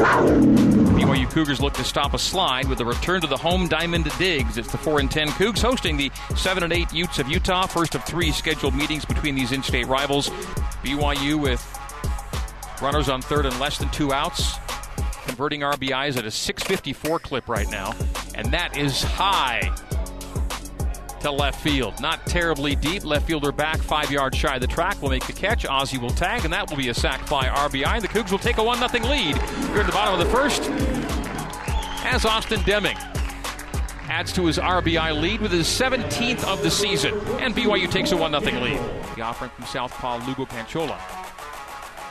BYU Cougars look to stop a slide with a return to the home diamond Diggs. It's the 4 and 10 Cougs hosting the 7 and 8 Utes of Utah. First of three scheduled meetings between these in state rivals. BYU with runners on third and less than two outs. Converting RBIs at a 654 clip right now. And that is high to left field. Not terribly deep. Left fielder back five yards shy of the track will make the catch. Ozzie will tag, and that will be a sac fly RBI. The Cougs will take a 1 0 lead here at the bottom of the first as Austin Deming adds to his RBI lead with his 17th of the season. And BYU takes a 1 0 lead. The offering from Southpaw Lugo Panchola.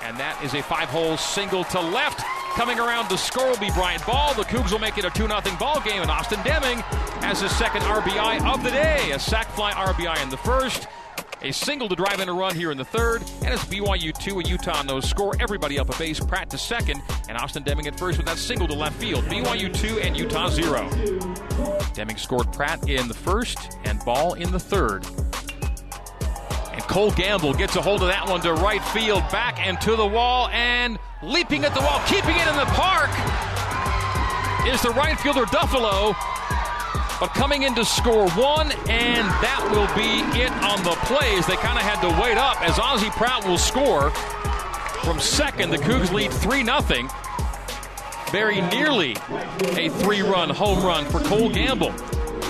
And that is a five hole single to left. Coming around to score will be Brian Ball. The Cougs will make it a 2 0 ball game, and Austin Deming has his second RBI of the day. A sac fly RBI in the first, a single to drive in a run here in the third, and it's BYU 2 and Utah no score. Everybody up a base. Pratt to second, and Austin Deming at first with that single to left field. BYU 2 and Utah 0. Deming scored Pratt in the first and Ball in the third. And Cole Gamble gets a hold of that one to right field, back and to the wall, and leaping at the wall, keeping it in the park is the right fielder Duffalo. But coming in to score one, and that will be it on the plays. They kind of had to wait up as Ozzie Pratt will score from second. The Cougs lead 3 0. Very nearly a three run home run for Cole Gamble.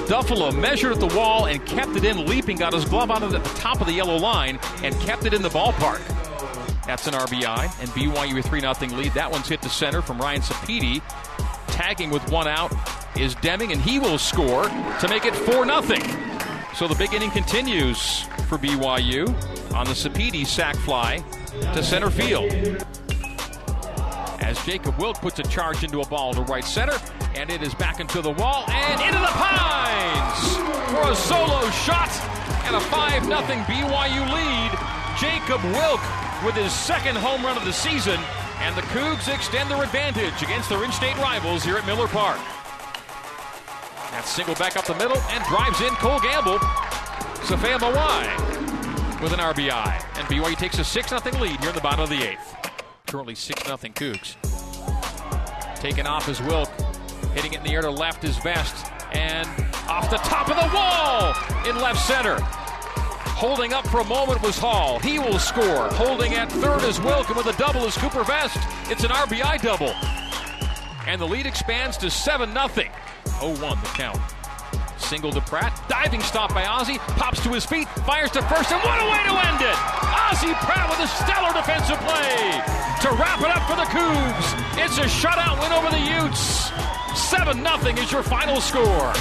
Duffalo measured at the wall and kept it in, leaping, got his glove out of the top of the yellow line, and kept it in the ballpark. That's an RBI, and BYU a 3 0 lead. That one's hit the center from Ryan Sapedi. Tagging with one out is Deming, and he will score to make it 4 0. So the big inning continues for BYU on the Sapedi sac fly to center field. As Jacob Wilk puts a charge into a ball to right center, and it is back into the wall and into the pines for a solo shot and a 5 0 BYU lead. Jacob Wilk with his second home run of the season, and the Cougs extend their advantage against their in-state rivals here at Miller Park. That single back up the middle and drives in Cole Gamble. Safea Mauai with an RBI. And BYU takes a 6 0 lead here in the bottom of the eighth. Currently 6 0 Cougs. Taken off is Wilk. Hitting it in the air to left is Vest. And off the top of the wall in left center. Holding up for a moment was Hall. He will score. Holding at third is and with a double is Cooper Vest. It's an RBI double. And the lead expands to 7 0. 0 1 the count. Single to Pratt. Diving stop by Ozzie. Pops to his feet. Fires to first. And what a way to end it! Ozzie Pratt with a stellar defensive play to wrap it up for the Cougs. It's a shutout win over the Utes. 7 0 is your final score.